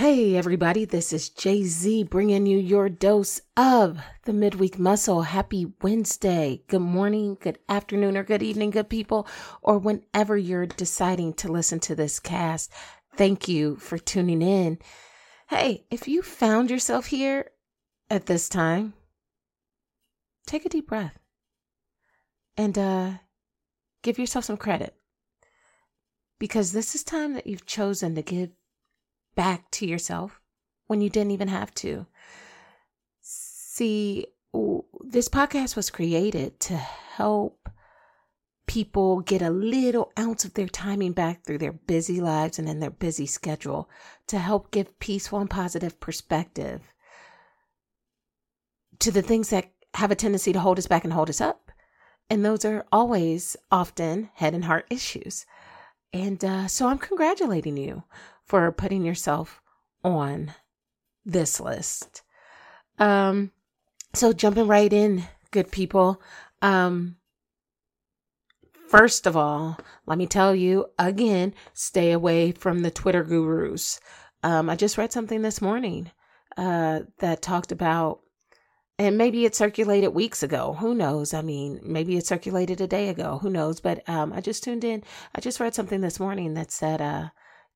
Hey, everybody, this is Jay Z bringing you your dose of the midweek muscle. Happy Wednesday. Good morning, good afternoon, or good evening, good people, or whenever you're deciding to listen to this cast. Thank you for tuning in. Hey, if you found yourself here at this time, take a deep breath and uh, give yourself some credit because this is time that you've chosen to give back to yourself when you didn't even have to. See, this podcast was created to help people get a little ounce of their timing back through their busy lives and in their busy schedule to help give peaceful and positive perspective to the things that have a tendency to hold us back and hold us up. And those are always often head and heart issues. And uh, so I'm congratulating you for putting yourself on this list. Um, so jumping right in, good people. Um, first of all, let me tell you again, stay away from the Twitter gurus. Um, I just read something this morning uh, that talked about, and maybe it circulated weeks ago. Who knows? I mean, maybe it circulated a day ago. Who knows? But um, I just tuned in. I just read something this morning that said, uh,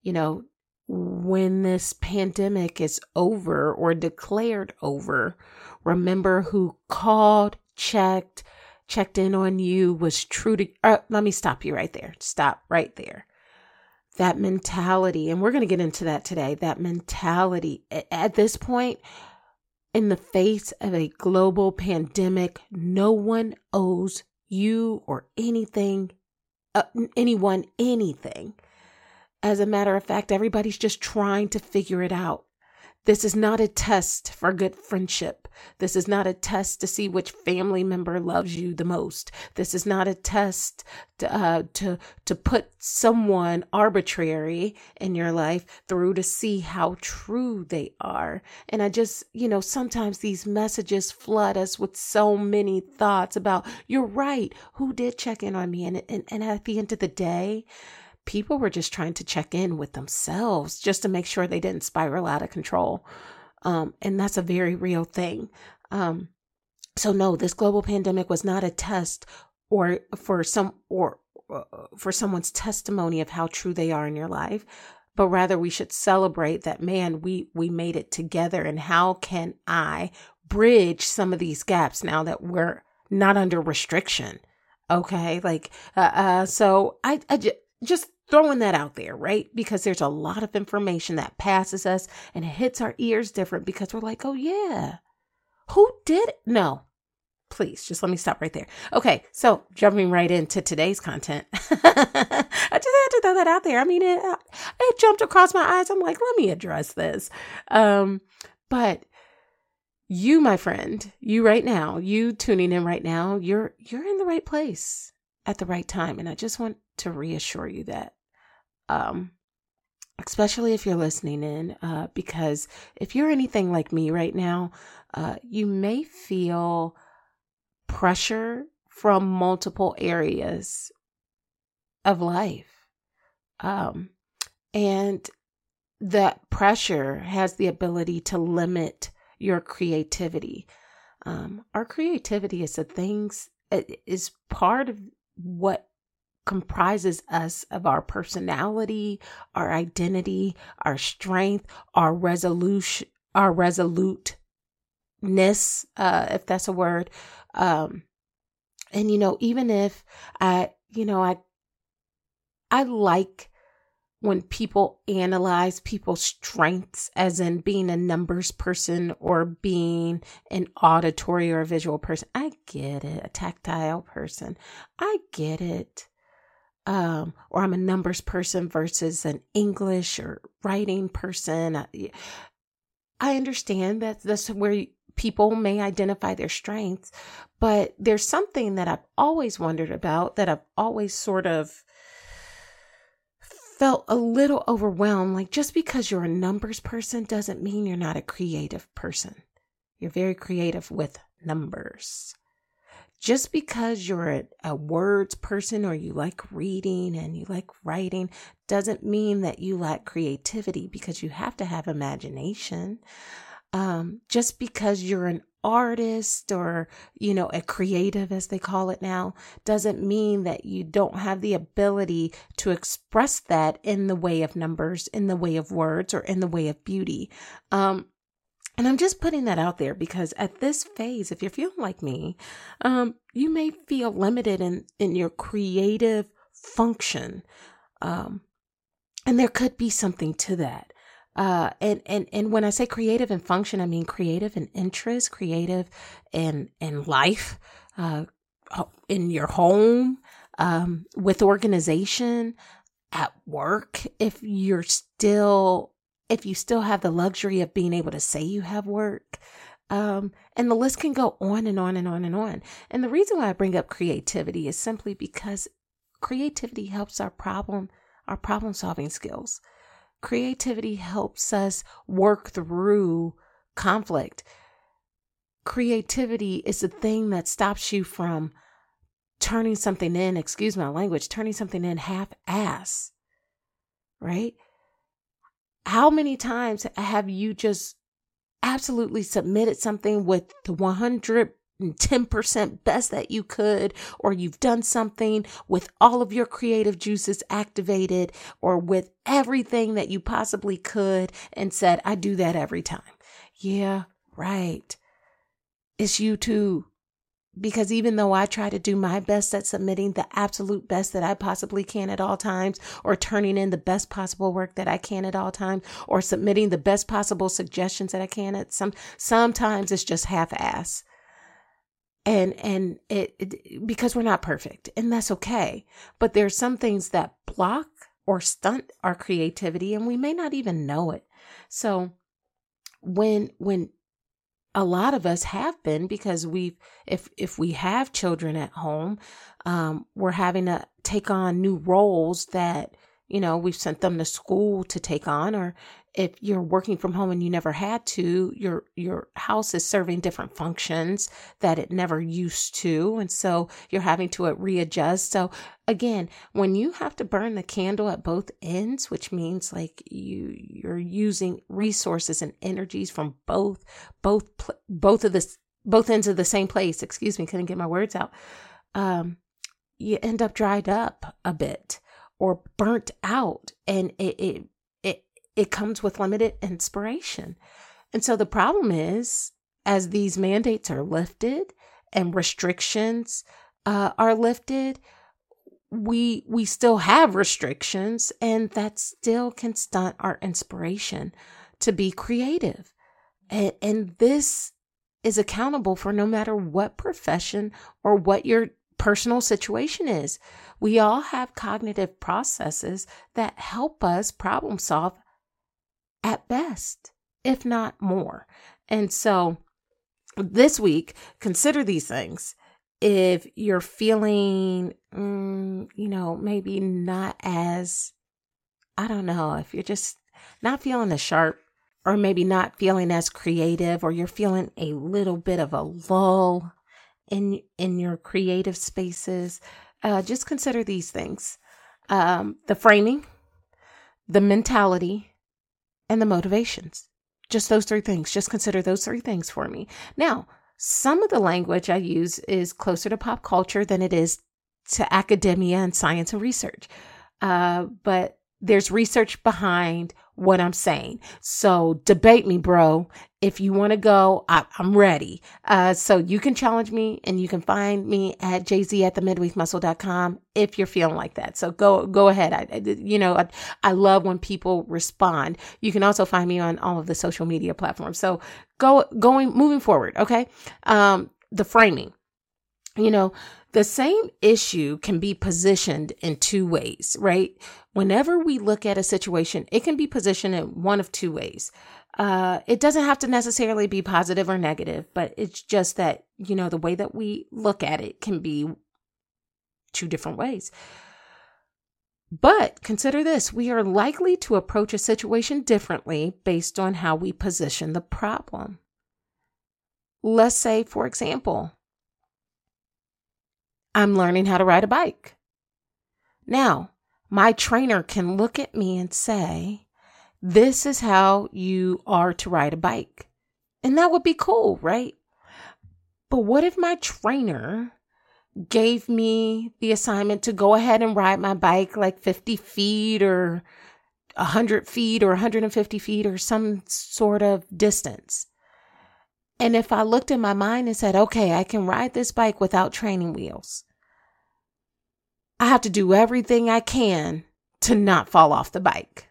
you know, when this pandemic is over or declared over, remember who called, checked, checked in on you, was true to. Uh, let me stop you right there. Stop right there. That mentality, and we're going to get into that today. That mentality at this point, in the face of a global pandemic, no one owes you or anything, uh, anyone anything. As a matter of fact, everybody's just trying to figure it out. This is not a test for good friendship. This is not a test to see which family member loves you the most. This is not a test to, uh, to, to put someone arbitrary in your life through to see how true they are. And I just, you know, sometimes these messages flood us with so many thoughts about, you're right. Who did check in on me? And, and, and at the end of the day, people were just trying to check in with themselves just to make sure they didn't spiral out of control. Um, and that's a very real thing. Um, so no, this global pandemic was not a test or for some or uh, for someone's testimony of how true they are in your life, but rather we should celebrate that man we we made it together and how can I bridge some of these gaps now that we're not under restriction okay like uh, uh so i i just, just throwing that out there, right? Because there's a lot of information that passes us and it hits our ears different because we're like, oh, yeah, who did it? No, please just let me stop right there. Okay, so jumping right into today's content, I just had to throw that out there. I mean, it, it jumped across my eyes. I'm like, let me address this. Um, but you, my friend, you right now, you tuning in right now, you're you're in the right place at the right time, and I just want to reassure you that. Um, especially if you're listening in, uh, because if you're anything like me right now, uh, you may feel pressure from multiple areas of life. Um, and that pressure has the ability to limit your creativity. Um, our creativity is the things, it is part of what comprises us of our personality, our identity, our strength, our resolution, our resoluteness, uh, if that's a word. Um, and you know, even if I, you know, I, I like when people analyze people's strengths as in being a numbers person or being an auditory or a visual person. I get it. A tactile person. I get it um, or I'm a numbers person versus an English or writing person. I, I understand that that's where people may identify their strengths, but there's something that I've always wondered about that I've always sort of felt a little overwhelmed. Like just because you're a numbers person doesn't mean you're not a creative person. You're very creative with numbers just because you're a, a, words person or you like reading and you like writing doesn't mean that you lack creativity because you have to have imagination. Um, just because you're an artist or, you know, a creative as they call it now, doesn't mean that you don't have the ability to express that in the way of numbers, in the way of words, or in the way of beauty. Um, and I'm just putting that out there because at this phase, if you're feeling like me, um, you may feel limited in, in your creative function. Um, and there could be something to that. Uh, and, and, and when I say creative and function, I mean creative and interest, creative and, and life, uh, in your home, um, with organization, at work. If you're still if you still have the luxury of being able to say you have work. Um, and the list can go on and on and on and on. And the reason why I bring up creativity is simply because creativity helps our problem, our problem solving skills. Creativity helps us work through conflict. Creativity is the thing that stops you from turning something in, excuse my language, turning something in half ass, right? How many times have you just absolutely submitted something with 100 10% best that you could, or you've done something with all of your creative juices activated, or with everything that you possibly could, and said, I do that every time. Yeah, right. It's you too. Because even though I try to do my best at submitting the absolute best that I possibly can at all times, or turning in the best possible work that I can at all times, or submitting the best possible suggestions that I can at some, sometimes it's just half ass and, and it, it, because we're not perfect and that's okay. But there's some things that block or stunt our creativity and we may not even know it. So when, when a lot of us have been because we've if if we have children at home um, we're having to take on new roles that you know we've sent them to school to take on or if you're working from home and you never had to your your house is serving different functions that it never used to and so you're having to readjust. So again when you have to burn the candle at both ends which means like you you're using resources and energies from both both both of the both ends of the same place excuse me couldn't get my words out um you end up dried up a bit or burnt out and it, it it comes with limited inspiration. And so the problem is as these mandates are lifted and restrictions uh, are lifted, we we still have restrictions and that still can stunt our inspiration to be creative. And, and this is accountable for no matter what profession or what your personal situation is. We all have cognitive processes that help us problem solve at best, if not more. And so this week, consider these things. If you're feeling, mm, you know, maybe not as, I don't know, if you're just not feeling as sharp or maybe not feeling as creative or you're feeling a little bit of a lull in in your creative spaces, uh, just consider these things: um, the framing, the mentality, and the motivations. Just those three things. Just consider those three things for me. Now, some of the language I use is closer to pop culture than it is to academia and science and research. Uh, but there's research behind what I'm saying. So debate me, bro. If you want to go, I, am ready. Uh, so you can challenge me and you can find me at jz at the midweekmuscle.com if you're feeling like that. So go, go ahead. I, you know, I, I love when people respond. You can also find me on all of the social media platforms. So go, going, moving forward. Okay. Um, the framing, you know, the same issue can be positioned in two ways, right? Whenever we look at a situation, it can be positioned in one of two ways. Uh, it doesn't have to necessarily be positive or negative, but it's just that, you know, the way that we look at it can be two different ways. But consider this we are likely to approach a situation differently based on how we position the problem. Let's say, for example, I'm learning how to ride a bike. Now, my trainer can look at me and say, This is how you are to ride a bike. And that would be cool, right? But what if my trainer gave me the assignment to go ahead and ride my bike like 50 feet or 100 feet or 150 feet or some sort of distance? And if I looked in my mind and said, okay, I can ride this bike without training wheels, I have to do everything I can to not fall off the bike.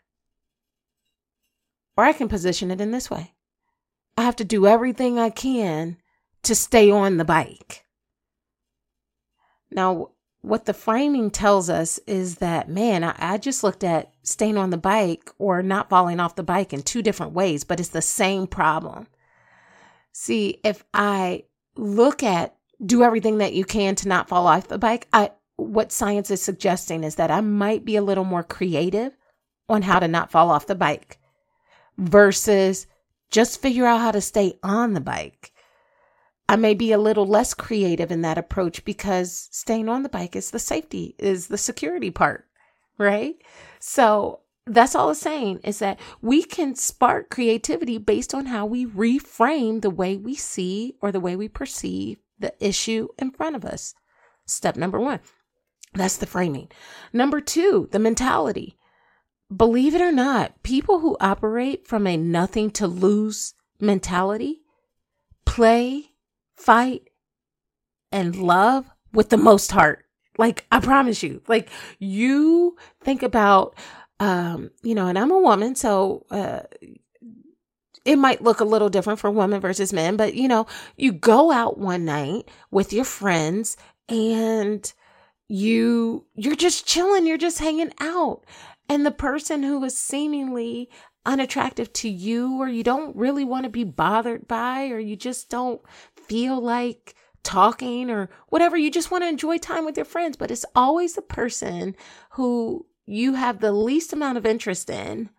Or I can position it in this way I have to do everything I can to stay on the bike. Now, what the framing tells us is that, man, I, I, just looked at staying on the bike or not falling off the bike in two different ways, but it's the same problem. See, if I look at do everything that you can to not fall off the bike, I what science is suggesting is that I might be a little more creative on how to not fall off the bike versus just figure out how to stay on the bike. I may be a little less creative in that approach because staying on the bike is the safety, is the security part, right? So that's all it's saying is that we can spark creativity based on how we reframe the way we see or the way we perceive the issue in front of us. Step number one. That's the framing. Number two, the mentality. Believe it or not, people who operate from a nothing to lose mentality play, fight, and love with the most heart. Like, I promise you, like, you think about, um, you know, and I'm a woman, so, uh, it might look a little different for women versus men, but you know, you go out one night with your friends and you you're just chilling, you're just hanging out. And the person who is seemingly unattractive to you or you don't really want to be bothered by or you just don't feel like talking or whatever, you just want to enjoy time with your friends, but it's always the person who you have the least amount of interest in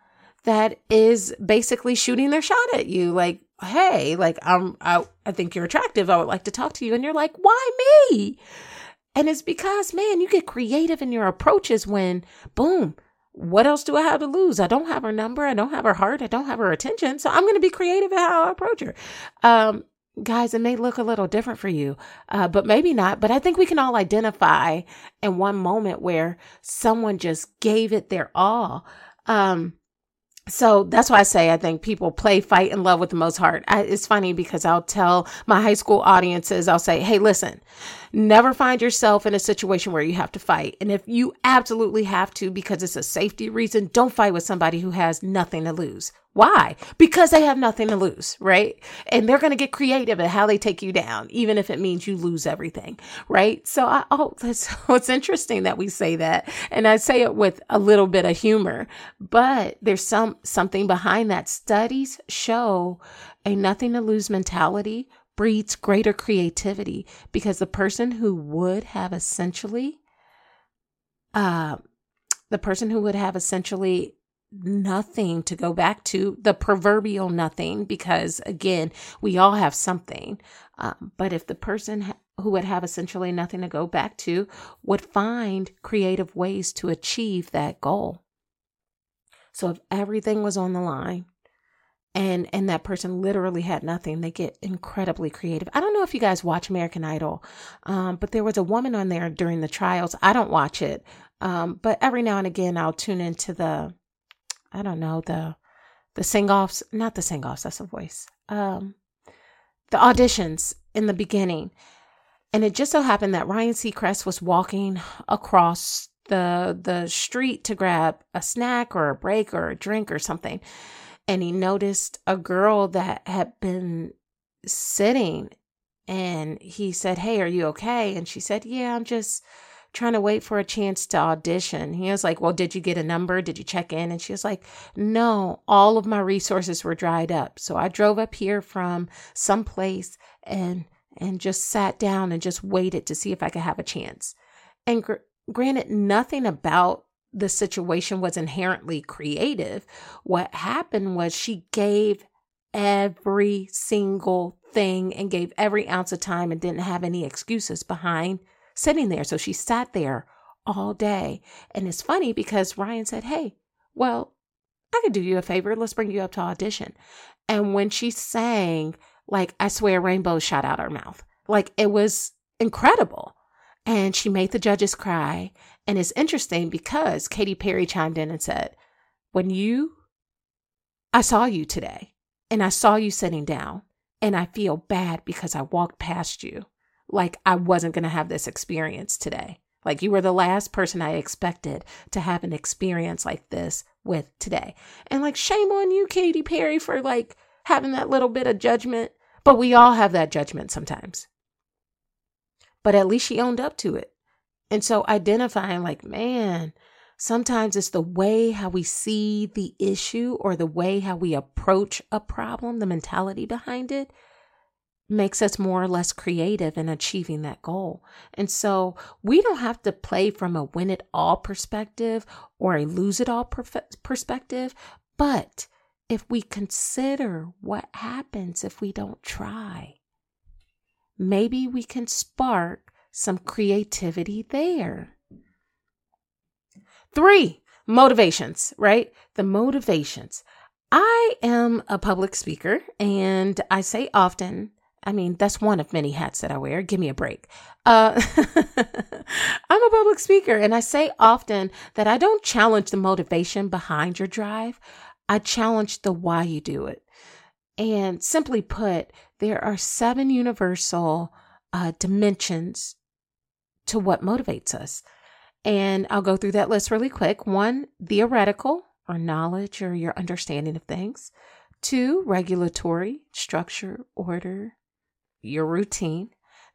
that is basically shooting their shot at you. Like hey like i'm I, I think you're attractive. I would like to talk to you. And you're like why me and it's because, man, you get creative in your approaches when, boom, what else do I have to lose? I don't have her number. I don't have her heart. I don't have her attention. So I'm going to be creative in how I approach her. Um, guys, it may look a little different for you, uh, but maybe not. But I think we can all identify in one moment where someone just gave it their all. Um, so that's why I say I think people play, fight, and love with the most heart. I, it's funny because I'll tell my high school audiences, I'll say, hey, listen, never find yourself in a situation where you have to fight. And if you absolutely have to because it's a safety reason, don't fight with somebody who has nothing to lose. Why? Because they have nothing to lose, right? And they're going to get creative at how they take you down, even if it means you lose everything, right? So I, oh, that's, it's interesting that we say that. And I say it with a little bit of humor, but there's some, something behind that. Studies show a nothing to lose mentality breeds greater creativity because the person who would have essentially, uh, the person who would have essentially nothing to go back to, the proverbial nothing, because again, we all have something. Um, but if the person who would have essentially nothing to go back to would find creative ways to achieve that goal. So if everything was on the line, and and that person literally had nothing they get incredibly creative i don't know if you guys watch american idol um, but there was a woman on there during the trials i don't watch it um, but every now and again i'll tune into the I don't know, the the sing offs, not the sing offs, that's a voice. Um the auditions in the beginning. And it just so happened that Ryan Seacrest was walking across the the street to grab a snack or a break or a drink or something. And he noticed a girl that had been sitting and he said, Hey, are you okay? And she said, Yeah, I'm just trying to wait for a chance to audition. He was like, Well, did you get a number? Did you check in? And she was like, No, all of my resources were dried up. So I drove up here from someplace and and just sat down and just waited to see if I could have a chance. And gr- granted, nothing about the situation was inherently creative. What happened was she gave every single thing and gave every ounce of time and didn't have any excuses behind sitting there. So she sat there all day. And it's funny because Ryan said, Hey, well, I could do you a favor. Let's bring you up to audition. And when she sang, like, I swear rainbows shot out her mouth. Like, it was incredible. And she made the judges cry. And it's interesting because Katy Perry chimed in and said, When you, I saw you today and I saw you sitting down and I feel bad because I walked past you like I wasn't going to have this experience today. Like you were the last person I expected to have an experience like this with today. And like, shame on you, Katy Perry, for like having that little bit of judgment. But we all have that judgment sometimes. But at least she owned up to it. And so identifying, like, man, sometimes it's the way how we see the issue or the way how we approach a problem, the mentality behind it makes us more or less creative in achieving that goal. And so we don't have to play from a win it all perspective or a lose it all perspective, but if we consider what happens if we don't try, maybe we can spark some creativity there. Three, motivations, right? The motivations. I am a public speaker and I say often I mean, that's one of many hats that I wear. Give me a break. Uh, I'm a public speaker, and I say often that I don't challenge the motivation behind your drive. I challenge the why you do it. And simply put, there are seven universal uh, dimensions to what motivates us. And I'll go through that list really quick. One, theoretical or knowledge or your understanding of things. Two, regulatory, structure, order, your routine.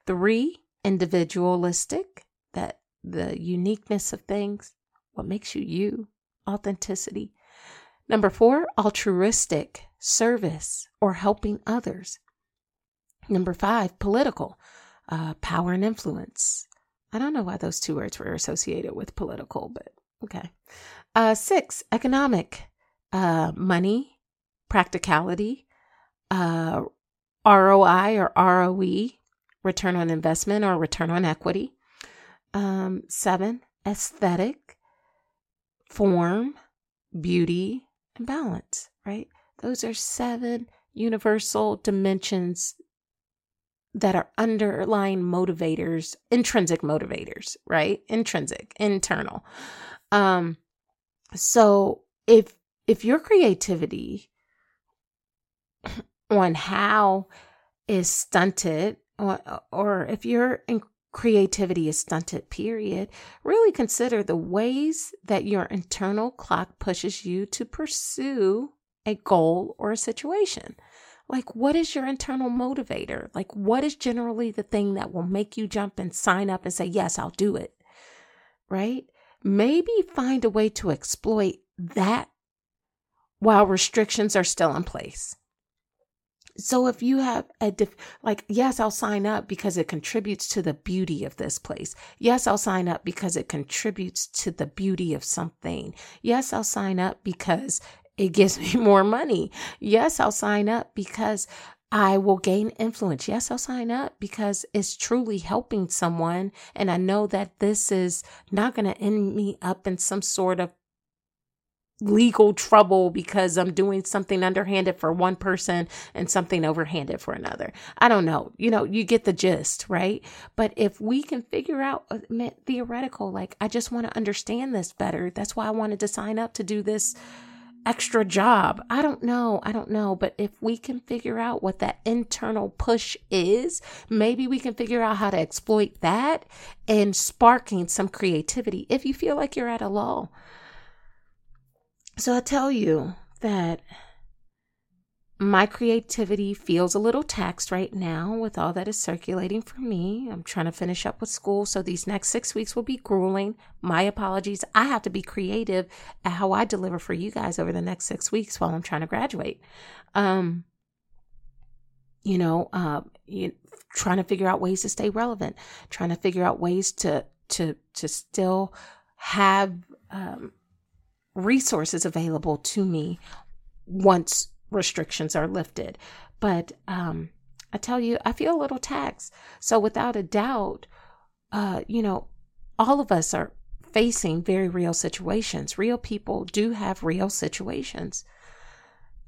Three, individualistic, that the uniqueness of things, what makes you you, authenticity. Number four, altruistic, service or helping others. Number five, political, uh, power and influence. I don't know why those two words were associated with political, but okay. Uh, six, economic, uh, money, practicality, uh, ROI or ROE, return on investment or return on equity. Um, seven, aesthetic, form, beauty, and balance, right? Those are seven universal dimensions that are underlying motivators, intrinsic motivators, right? Intrinsic, internal. Um, so if if your creativity on how is stunted or, or if your creativity is stunted period really consider the ways that your internal clock pushes you to pursue a goal or a situation like what is your internal motivator like what is generally the thing that will make you jump and sign up and say yes i'll do it right maybe find a way to exploit that while restrictions are still in place so if you have a like, yes, I'll sign up because it contributes to the beauty of this place. Yes, I'll sign up because it contributes to the beauty of something. Yes, I'll sign up because it gives me more money. Yes, I'll sign up because I will gain influence. Yes, I'll sign up because it's truly helping someone. And I know that this is not going to end me up in some sort of legal trouble because I'm doing something underhanded for one person and something overhanded for another. I don't know. You know, you get the gist, right? But if we can figure out uh, theoretical, like, I just want to understand this better. That's why I wanted to sign up to do this extra job. I don't know. I don't know. But if we can figure out what that internal push is, maybe we can figure out how to exploit that and sparking some creativity if you feel like you're at a lull. So I tell you that my creativity feels a little taxed right now with all that is circulating for me. I'm trying to finish up with school, so these next six weeks will be grueling. My apologies. I have to be creative at how I deliver for you guys over the next six weeks while I'm trying to graduate. Um, you know, uh, you, trying to figure out ways to stay relevant, trying to figure out ways to to to still have um, resources available to me once restrictions are lifted. But um, I tell you, I feel a little taxed. So without a doubt, uh, you know, all of us are facing very real situations. Real people do have real situations.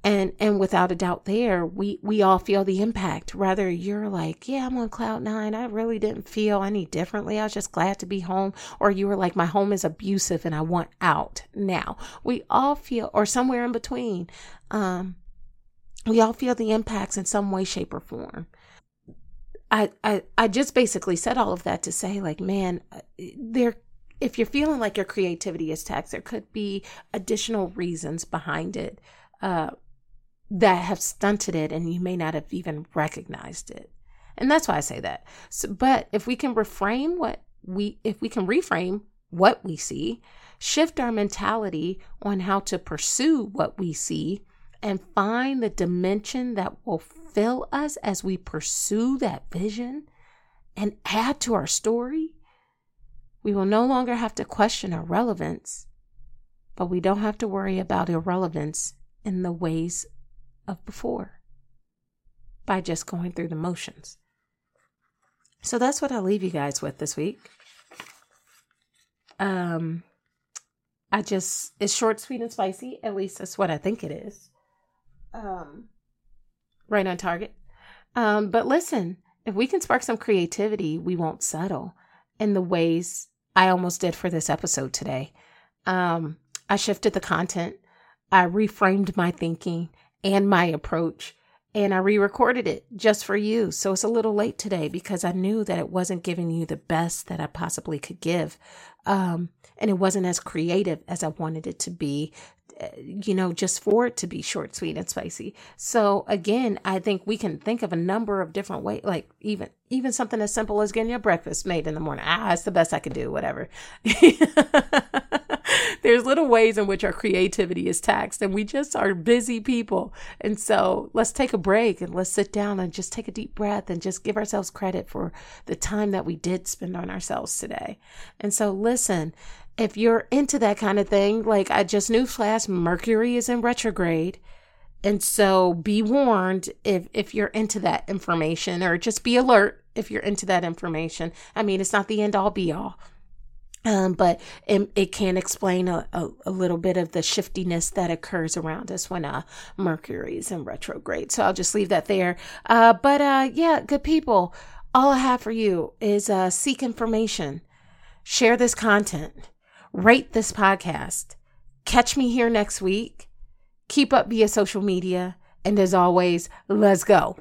And and without a doubt there, we we all feel the impact. Rather you're like, yeah, I'm on cloud 9. I really didn't feel any differently. I was just glad to be home or you were like my home is abusive and I want out now. We all feel or somewhere in between. Um we all feel the impacts in some way shape or form. I, I I just basically said all of that to say like man uh, there if you're feeling like your creativity is taxed there could be additional reasons behind it uh, that have stunted it and you may not have even recognized it and that's why I say that so, but if we can reframe what we if we can reframe what we see shift our mentality on how to pursue what we see and find the dimension that will fill us as we pursue that vision and add to our story, we will no longer have to question our relevance, but we don't have to worry about irrelevance in the ways of before by just going through the motions. So that's what I'll leave you guys with this week. Um, I just, it's short, sweet, and spicy. At least that's what I think it is um, right on target. Um, but listen, if we can spark some creativity, we won't settle in the ways I almost did for this episode today. Um, I shifted the content, I reframed my thinking and my approach, and I re recorded it just for you. So it's a little late today because I knew that it wasn't giving you the best that I possibly could give. Um, and it wasn't as creative as I wanted it to be you know, just for it to be short, sweet, and spicy. So again, I think we can think of a number of different ways, like even even something as simple as getting your breakfast made in the morning. Ah, it's the best I could do, whatever. There's little ways in which our creativity is taxed, and we just are busy people. And so let's take a break and let's sit down and just take a deep breath and just give ourselves credit for the time that we did spend on ourselves today. And so listen, if you're into that kind of thing, like I just knew flash Mercury is in retrograde. And so be warned if if you're into that information or just be alert if you're into that information. I mean, it's not the end all be all. Um, but it, it can explain a, a, a, little bit of the shiftiness that occurs around us when uh, Mercury is in retrograde. So I'll just leave that there. Uh, but uh, yeah, good people, all I have for you is uh, seek information, share this content rate this podcast. Catch me here next week. Keep up via social media. And as always, let's go.